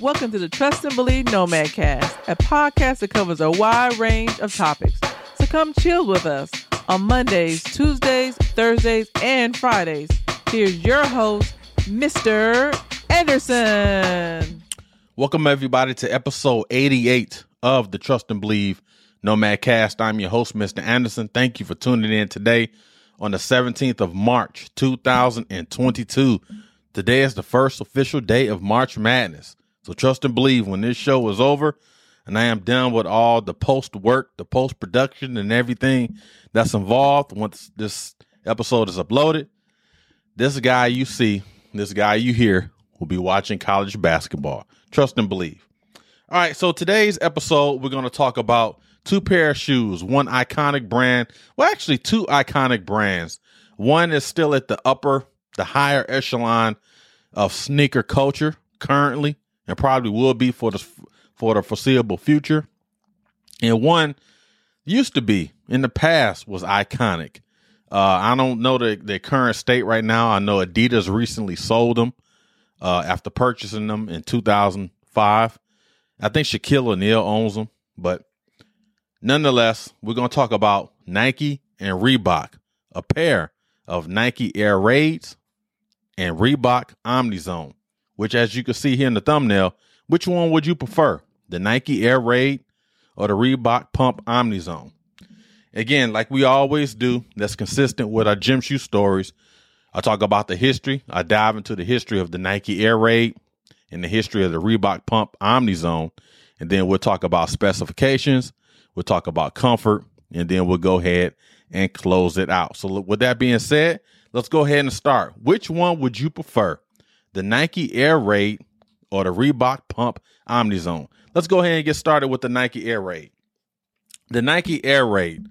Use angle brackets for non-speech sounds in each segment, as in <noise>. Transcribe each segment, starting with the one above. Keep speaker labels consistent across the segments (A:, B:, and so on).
A: Welcome to the Trust and Believe Nomad Cast, a podcast that covers a wide range of topics. So come chill with us on Mondays, Tuesdays, Thursdays, and Fridays. Here's your host, Mr. Anderson.
B: Welcome, everybody, to episode 88 of the Trust and Believe Nomad Cast. I'm your host, Mr. Anderson. Thank you for tuning in today on the 17th of March, 2022. Today is the first official day of March Madness. So trust and believe when this show is over and I am done with all the post work, the post production, and everything that's involved once this episode is uploaded, this guy you see, this guy you hear will be watching college basketball. Trust and believe. All right, so today's episode, we're going to talk about two pair of shoes, one iconic brand. Well, actually, two iconic brands. One is still at the upper, the higher echelon of sneaker culture currently, and probably will be for the for the foreseeable future. And one used to be in the past was iconic. Uh, I don't know the, the current state right now. I know Adidas recently sold them uh, after purchasing them in 2005. I think Shaquille O'Neal owns them, but nonetheless, we're going to talk about Nike and Reebok, a pair of Nike Air Raids and Reebok Omnizone, which, as you can see here in the thumbnail, which one would you prefer, the Nike Air Raid or the Reebok Pump Omnizone? Again, like we always do, that's consistent with our gym shoe stories. I talk about the history. I dive into the history of the Nike Air Raid and the history of the Reebok Pump Omnizone. And then we'll talk about specifications. We'll talk about comfort. And then we'll go ahead and close it out. So, with that being said, let's go ahead and start. Which one would you prefer? The Nike Air Raid or the Reebok Pump Omnizone? Let's go ahead and get started with the Nike Air Raid. The Nike Air Raid.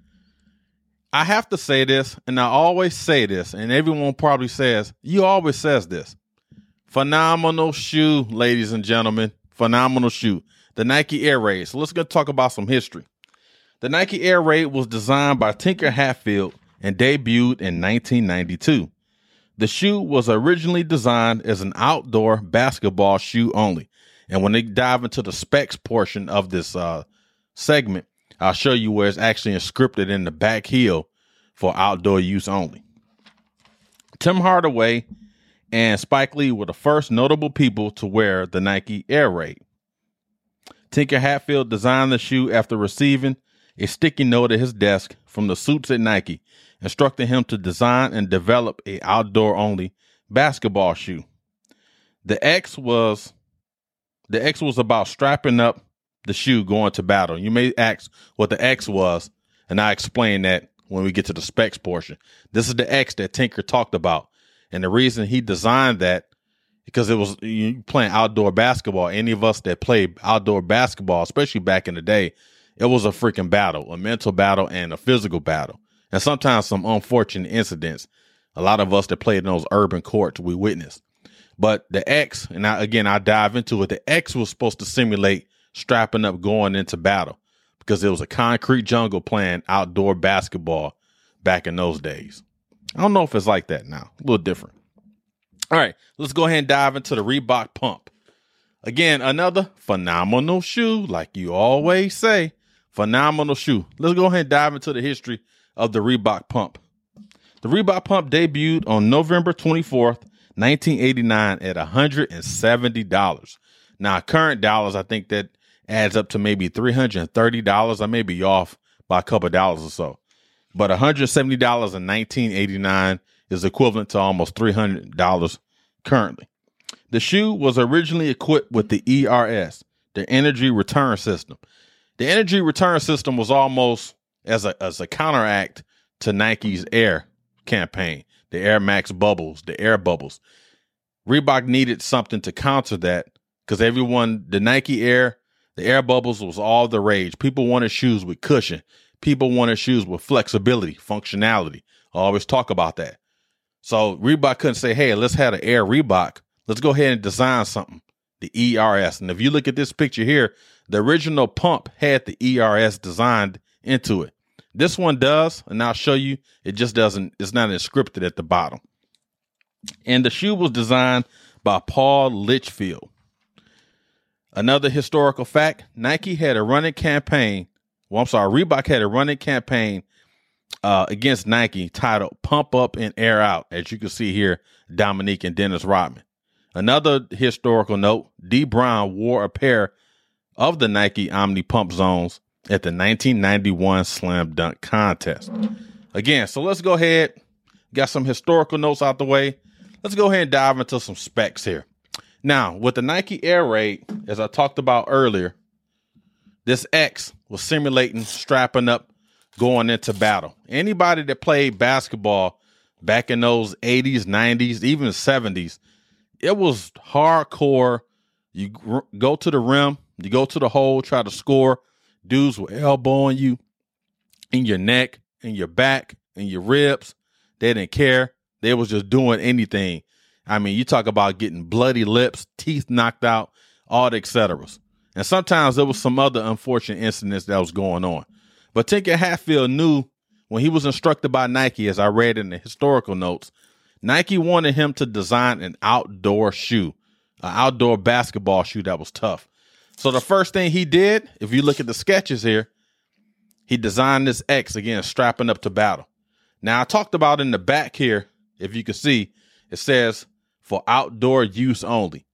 B: I have to say this, and I always say this, and everyone probably says, you always says this. Phenomenal shoe, ladies and gentlemen. Phenomenal shoe. The Nike Air Raid. So let's go talk about some history. The Nike Air Raid was designed by Tinker Hatfield and debuted in 1992. The shoe was originally designed as an outdoor basketball shoe only. And when they dive into the specs portion of this uh, segment, I'll show you where it's actually inscripted in the back heel for outdoor use only. Tim Hardaway and Spike Lee were the first notable people to wear the Nike Air Raid. Tinker Hatfield designed the shoe after receiving a sticky note at his desk from the suits at Nike, instructing him to design and develop a outdoor only basketball shoe. The X was the X was about strapping up the shoe going to battle. You may ask what the X was, and I explain that when we get to the specs portion. This is the X that Tinker talked about. And the reason he designed that because it was you playing outdoor basketball. Any of us that played outdoor basketball, especially back in the day, it was a freaking battle, a mental battle and a physical battle. And sometimes some unfortunate incidents. A lot of us that played in those urban courts we witnessed. But the X, and I, again, I dive into it. The X was supposed to simulate strapping up going into battle because it was a concrete jungle playing outdoor basketball back in those days. I don't know if it's like that now, a little different. All right, let's go ahead and dive into the Reebok pump. Again, another phenomenal shoe, like you always say. Phenomenal shoe. Let's go ahead and dive into the history of the Reebok pump. The Reebok pump debuted on November 24th, 1989 at $170. Now, current dollars, I think that adds up to maybe $330. I may be off by a couple dollars or so. But $170 in 1989 is equivalent to almost $300 currently. The shoe was originally equipped with the ERS, the Energy Return System. The Energy Return System was almost as a as a counteract to Nike's Air campaign, the Air Max bubbles, the Air bubbles. Reebok needed something to counter that because everyone, the Nike Air, the Air bubbles was all the rage. People wanted shoes with cushion. People wanted shoes with flexibility, functionality. I always talk about that. So Reebok couldn't say, hey, let's have an Air Reebok. Let's go ahead and design something. The ERS. And if you look at this picture here, the original pump had the ERS designed into it. This one does, and I'll show you. It just doesn't, it's not inscripted at the bottom. And the shoe was designed by Paul Litchfield. Another historical fact Nike had a running campaign. Well, I'm sorry, Reebok had a running campaign uh, against Nike titled Pump Up and Air Out, as you can see here, Dominique and Dennis Rodman. Another historical note Dee Brown wore a pair of the Nike Omni Pump Zones at the 1991 Slam Dunk Contest. Again, so let's go ahead, got some historical notes out the way. Let's go ahead and dive into some specs here. Now, with the Nike Air Raid, as I talked about earlier, this X was simulating strapping up going into battle. Anybody that played basketball back in those 80s, 90s, even 70s, it was hardcore. You go to the rim, you go to the hole, try to score. Dudes were elbowing you in your neck, in your back, in your ribs. They didn't care. They was just doing anything. I mean, you talk about getting bloody lips, teeth knocked out, all the etceteras. And sometimes there was some other unfortunate incidents that was going on. But Tinker Hatfield knew when he was instructed by Nike, as I read in the historical notes, Nike wanted him to design an outdoor shoe, an outdoor basketball shoe that was tough. So the first thing he did, if you look at the sketches here, he designed this X again, strapping up to battle. Now I talked about in the back here, if you can see, it says for outdoor use only.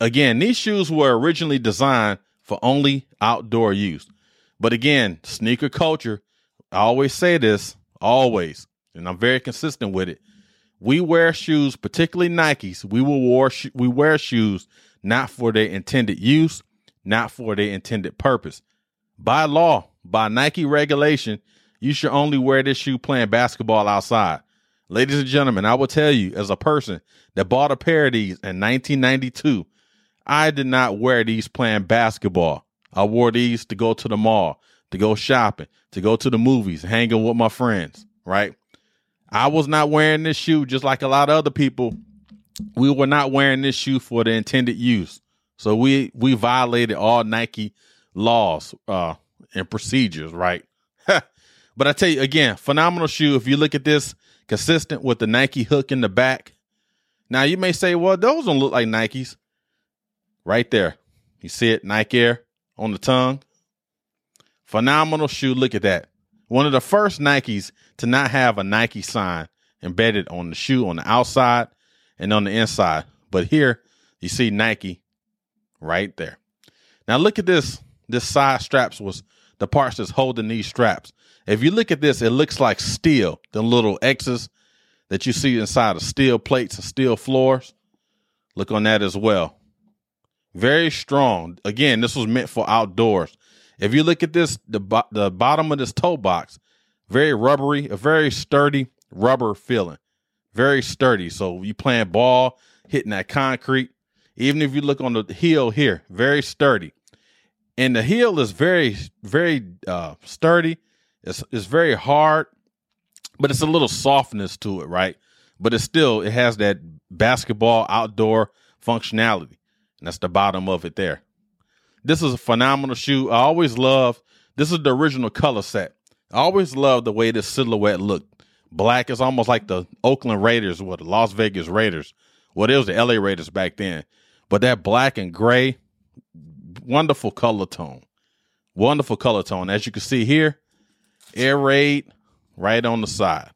B: Again, these shoes were originally designed for only outdoor use. But again, sneaker culture, I always say this, always, and I'm very consistent with it. We wear shoes, particularly Nikes. We will wear we wear shoes not for their intended use, not for their intended purpose. By law, by Nike regulation, you should only wear this shoe playing basketball outside. Ladies and gentlemen, I will tell you as a person that bought a pair of these in 1992, I did not wear these playing basketball. I wore these to go to the mall, to go shopping, to go to the movies, hanging with my friends, right? I was not wearing this shoe just like a lot of other people. We were not wearing this shoe for the intended use. So we we violated all Nike laws uh and procedures, right? <laughs> but I tell you again, phenomenal shoe. If you look at this, consistent with the Nike hook in the back. Now you may say, well, those don't look like Nikes. Right there. You see it, Nike Air on the tongue. Phenomenal shoe. Look at that. One of the first Nikes to not have a Nike sign embedded on the shoe on the outside and on the inside. But here you see Nike right there. Now look at this. This side straps was the parts that's holding these straps. If you look at this, it looks like steel, the little X's that you see inside of steel plates and steel floors. Look on that as well. Very strong. Again, this was meant for outdoors. If you look at this, the the bottom of this toe box, very rubbery, a very sturdy rubber feeling, very sturdy. So you playing ball, hitting that concrete. Even if you look on the heel here, very sturdy, and the heel is very very uh, sturdy. It's it's very hard, but it's a little softness to it, right? But it's still it has that basketball outdoor functionality. And that's the bottom of it there. This is a phenomenal shoe. I always love this is the original color set. I always love the way this silhouette looked. Black is almost like the Oakland Raiders or the Las Vegas Raiders. Well, it was the LA Raiders back then. But that black and gray, wonderful color tone. Wonderful color tone. As you can see here, Air Raid right on the side.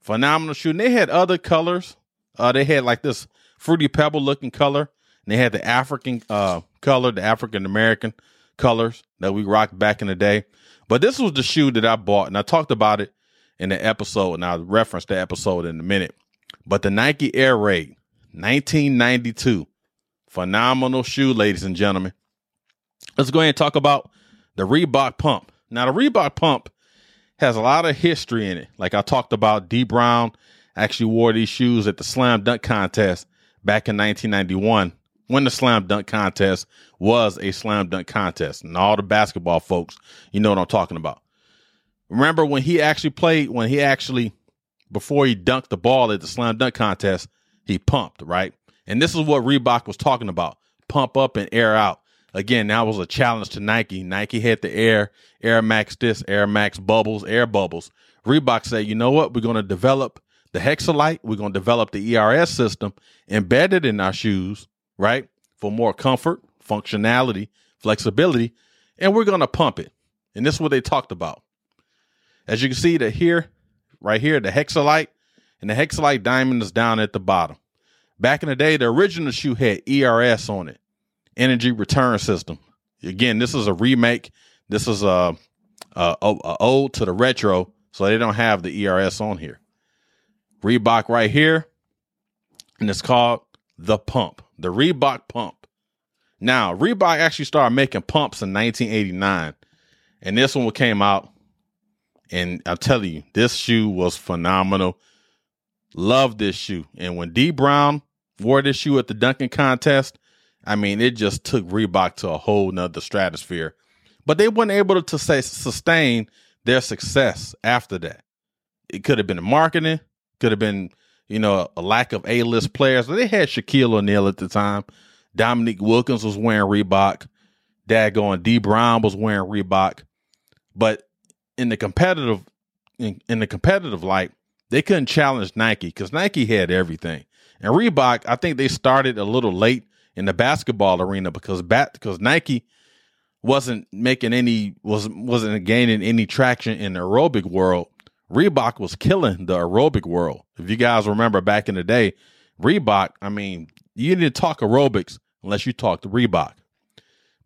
B: Phenomenal shoe. And they had other colors. Uh, they had like this fruity pebble looking color. And they had the African uh, color, the African American colors that we rocked back in the day. But this was the shoe that I bought, and I talked about it in the episode, and I'll reference the episode in a minute. But the Nike Air Raid 1992, phenomenal shoe, ladies and gentlemen. Let's go ahead and talk about the Reebok pump. Now, the Reebok pump has a lot of history in it. Like I talked about, Dee Brown actually wore these shoes at the Slam Dunk contest back in 1991 when the slam dunk contest was a slam dunk contest. And all the basketball folks, you know what I'm talking about. Remember when he actually played, when he actually, before he dunked the ball at the slam dunk contest, he pumped, right? And this is what Reebok was talking about pump up and air out. Again, that was a challenge to Nike. Nike had the air, Air Max this, Air Max bubbles, air bubbles. Reebok said, you know what? We're going to develop the Hexalite. We're going to develop the ERS system embedded in our shoes right? For more comfort, functionality, flexibility, and we're going to pump it. And this is what they talked about. As you can see that here, right here, the Hexalite and the Hexalite diamond is down at the bottom. Back in the day, the original shoe had ERS on it, energy return system. Again, this is a remake. This is a, a, a to the retro, so they don't have the ERS on here. Reebok right here, and it's called the Pump, the Reebok Pump. Now, Reebok actually started making pumps in 1989, and this one came out. And I'm telling you, this shoe was phenomenal. Love this shoe. And when Dee Brown wore this shoe at the Duncan contest, I mean, it just took Reebok to a whole nother stratosphere. But they weren't able to say, sustain their success after that. It could have been marketing, could have been, you know, a lack of A list players. They had Shaquille O'Neal at the time. Dominique Wilkins was wearing Reebok. Daggone Dee Brown was wearing Reebok. But in the competitive in, in the competitive light, they couldn't challenge Nike because Nike had everything. And Reebok, I think they started a little late in the basketball arena because bat because Nike wasn't making any was wasn't gaining any traction in the aerobic world. Reebok was killing the aerobic world. If you guys remember back in the day, Reebok, I mean, you didn't talk aerobics unless you talked Reebok.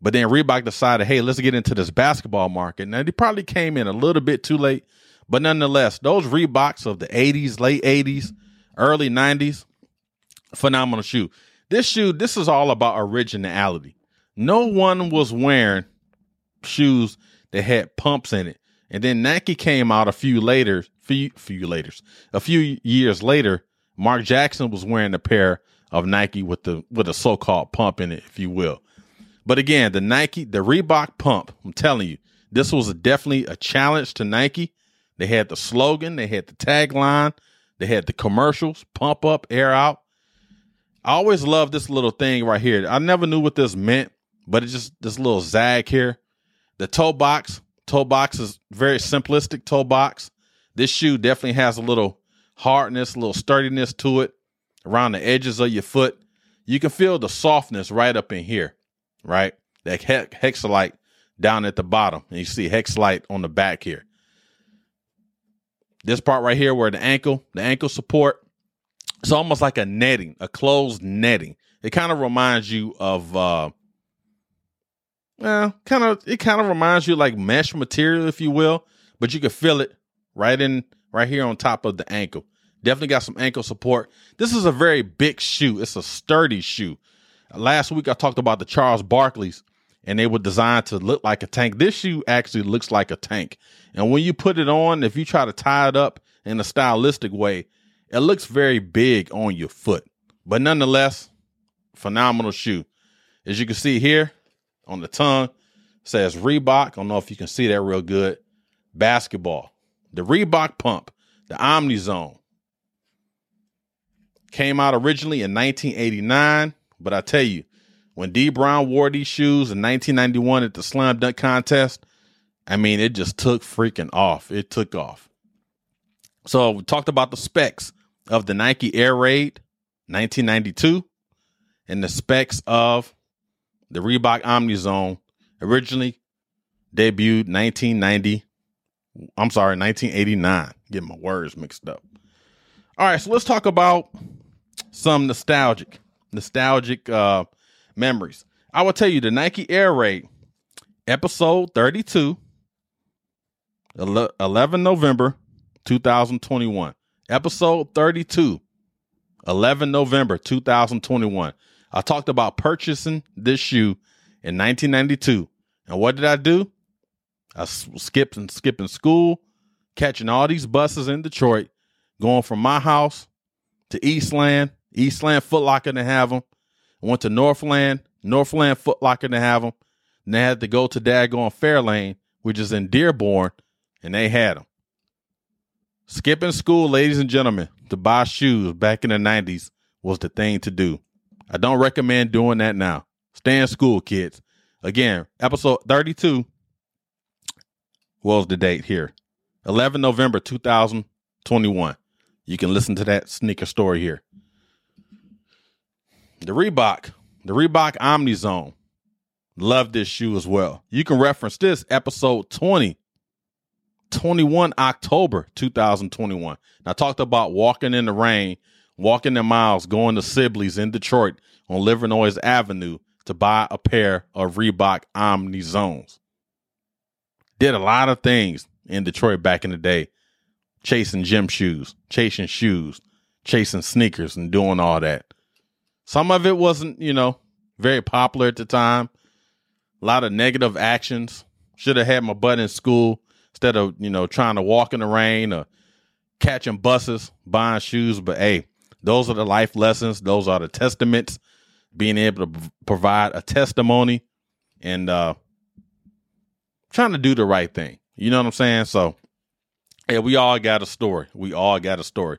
B: But then Reebok decided, hey, let's get into this basketball market. Now they probably came in a little bit too late, but nonetheless, those Reeboks of the 80s, late 80s, early 90s, phenomenal shoe. This shoe, this is all about originality. No one was wearing shoes that had pumps in it. And then Nike came out a few later, few few later, a few years later. Mark Jackson was wearing a pair of Nike with the with a so-called pump in it, if you will. But again, the Nike, the Reebok pump, I'm telling you, this was definitely a challenge to Nike. They had the slogan, they had the tagline, they had the commercials, pump up, air out. I always love this little thing right here. I never knew what this meant, but it's just this little zag here. The toe box, toe box is very simplistic toe box. This shoe definitely has a little hardness, a little sturdiness to it around the edges of your foot. You can feel the softness right up in here, right? That hexalite down at the bottom. And you see hexalite on the back here. This part right here where the ankle, the ankle support, it's almost like a netting, a closed netting. It kind of reminds you of uh well, kind of it kind of reminds you like mesh material, if you will, but you can feel it right in right here on top of the ankle. Definitely got some ankle support. This is a very big shoe. It's a sturdy shoe. Last week I talked about the Charles Barkleys and they were designed to look like a tank. This shoe actually looks like a tank. And when you put it on, if you try to tie it up in a stylistic way, it looks very big on your foot. But nonetheless, phenomenal shoe. As you can see here on the tongue, says Reebok. I don't know if you can see that real good. Basketball. The Reebok pump, the Omnizone. Came out originally in 1989, but I tell you, when Dee Brown wore these shoes in 1991 at the slam dunk contest, I mean, it just took freaking off. It took off. So we talked about the specs of the Nike Air Raid 1992 and the specs of the Reebok Omnizone originally debuted 1990. I'm sorry, 1989. Getting my words mixed up. All right, so let's talk about some nostalgic, nostalgic uh, memories. I will tell you the Nike Air Raid, episode 32, 11 November 2021. Episode 32, 11 November 2021. I talked about purchasing this shoe in 1992. And what did I do? I skipped and skipping school, catching all these buses in Detroit, going from my house to Eastland, Eastland Footlocker to have them. I went to Northland, Northland Footlocker to have them. And they had to go to Daggone Fairlane, which is in Dearborn, and they had them. Skipping school, ladies and gentlemen, to buy shoes back in the 90s was the thing to do. I don't recommend doing that now. Stay in school, kids. Again, episode 32 was the date here 11 November 2021. You can listen to that sneaker story here. The Reebok, the Reebok Omnizone. Love this shoe as well. You can reference this episode 20, 21 October 2021. I talked about walking in the rain, walking the miles, going to Sibley's in Detroit on Livernois Avenue to buy a pair of Reebok Omni Zones. Did a lot of things in Detroit back in the day, chasing gym shoes, chasing shoes, chasing sneakers, and doing all that. Some of it wasn't, you know, very popular at the time a lot of negative actions. Should have had my butt in school instead of, you know, trying to walk in the rain or catching buses, buying shoes. But hey, those are the life lessons. Those are the testaments. Being able to provide a testimony and uh trying to do the right thing. You know what I'm saying? So, yeah, we all got a story. We all got a story.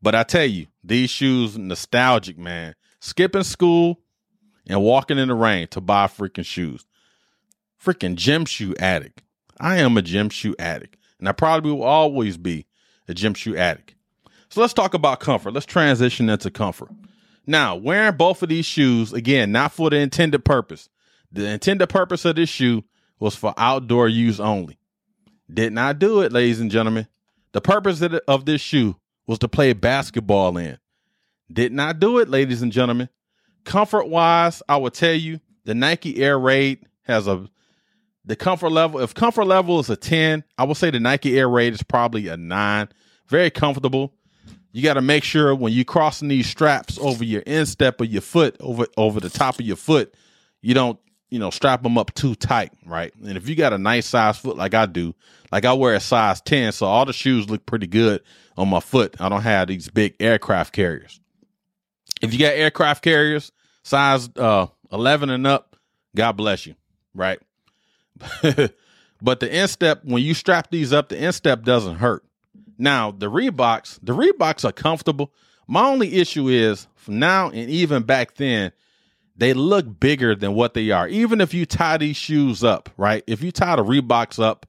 B: But I tell you, these shoes nostalgic, man. Skipping school and walking in the rain to buy freaking shoes freaking gym shoe addict. I am a gym shoe addict, and I probably will always be a gym shoe addict. So let's talk about comfort. Let's transition into comfort. Now, wearing both of these shoes, again, not for the intended purpose. The intended purpose of this shoe was for outdoor use only. Did not do it, ladies and gentlemen. The purpose of this shoe was to play basketball in. Did not do it, ladies and gentlemen. Comfort wise, I will tell you the Nike Air Raid has a the comfort level, if comfort level is a 10, I will say the Nike Air Raid is probably a 9. Very comfortable. You got to make sure when you crossing these straps over your instep of your foot, over over the top of your foot, you don't, you know, strap them up too tight, right? And if you got a nice size foot like I do, like I wear a size 10, so all the shoes look pretty good on my foot. I don't have these big aircraft carriers. If you got aircraft carriers, size uh 11 and up, God bless you, right? <laughs> but the instep, when you strap these up, the instep doesn't hurt. Now, the Reeboks, the Reeboks are comfortable. My only issue is now and even back then, they look bigger than what they are. Even if you tie these shoes up, right? If you tie the Reeboks up,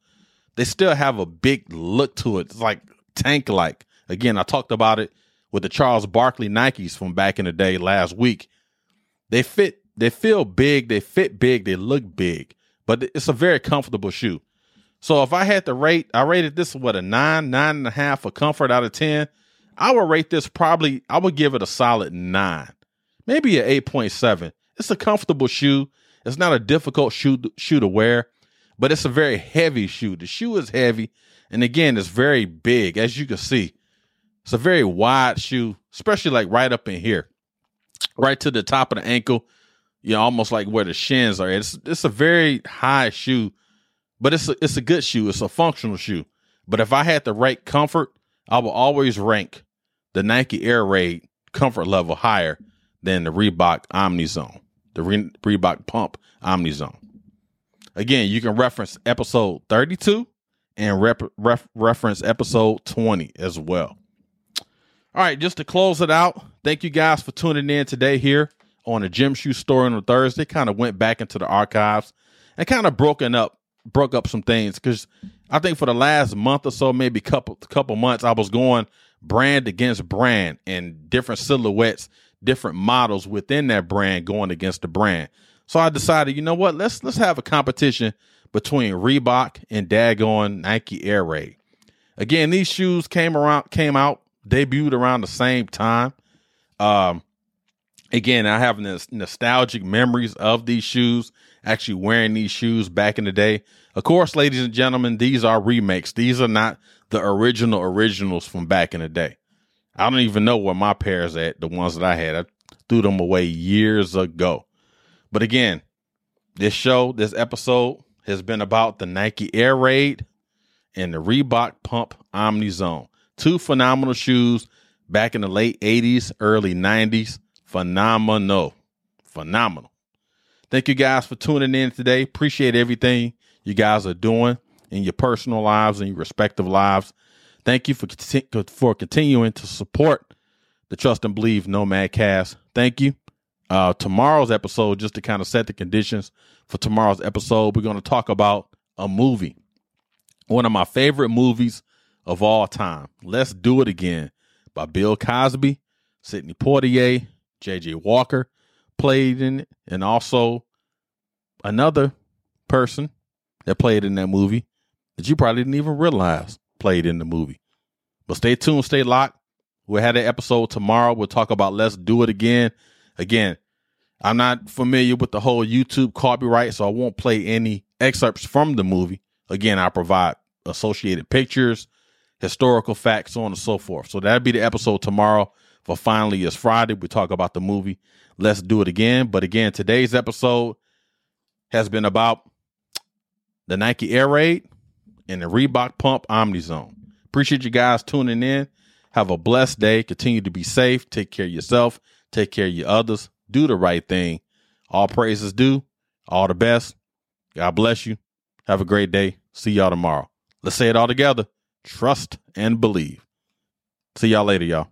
B: they still have a big look to it. It's like tank like. Again, I talked about it with the Charles Barkley Nikes from back in the day last week. They fit, they feel big, they fit big, they look big but it's a very comfortable shoe. So if I had to rate, I rated this what a nine, nine and a half for comfort out of ten. I would rate this probably. I would give it a solid nine, maybe an eight point seven. It's a comfortable shoe. It's not a difficult shoe shoe to wear, but it's a very heavy shoe. The shoe is heavy, and again, it's very big, as you can see. It's a very wide shoe, especially like right up in here, right to the top of the ankle you know, almost like where the shins are. It's it's a very high shoe, but it's a, it's a good shoe. It's a functional shoe. But if I had to rank comfort, I will always rank the Nike Air Raid comfort level higher than the Reebok Omni Zone, the Re- Reebok Pump Omni Zone. Again, you can reference episode 32 and rep- ref- reference episode 20 as well. All right, just to close it out, thank you guys for tuning in today here on a gym shoe story on a Thursday, kind of went back into the archives and kind of broken up, broke up some things because I think for the last month or so, maybe couple couple months, I was going brand against brand and different silhouettes, different models within that brand going against the brand. So I decided, you know what, let's let's have a competition between Reebok and Dagon Nike Air Raid. Again, these shoes came around, came out, debuted around the same time. Um, again, I have nostalgic memories of these shoes, actually wearing these shoes back in the day. Of course, ladies and gentlemen, these are remakes. These are not the original originals from back in the day. I don't even know where my pairs at, the ones that I had. I threw them away years ago. But again, this show, this episode has been about the Nike Air Raid and the Reebok Pump Omni Zone. Two phenomenal shoes back in the late 80s, early 90s phenomenal. Phenomenal. Thank you guys for tuning in today. Appreciate everything you guys are doing in your personal lives and your respective lives. Thank you for for continuing to support the Trust and Believe Nomad Cast. Thank you. Uh, tomorrow's episode, just to kind of set the conditions for tomorrow's episode, we're going to talk about a movie, one of my favorite movies of all time. Let's do it again by Bill Cosby, Sidney Poitier, J.J. Walker played in it, and also another person that played in that movie that you probably didn't even realize played in the movie. But stay tuned, stay locked. We'll have an episode tomorrow. We'll talk about Let's Do It Again. Again, I'm not familiar with the whole YouTube copyright, so I won't play any excerpts from the movie. Again, I provide associated pictures, historical facts, so on and so forth. So that'll be the episode tomorrow for Finally is Friday. We talk about the movie Let's Do It Again. But again, today's episode has been about the Nike Air Raid and the Reebok Pump OmniZone. Appreciate you guys tuning in. Have a blessed day. Continue to be safe. Take care of yourself. Take care of your others. Do the right thing. All praises due. All the best. God bless you. Have a great day. See y'all tomorrow. Let's say it all together. Trust and believe. See y'all later, y'all.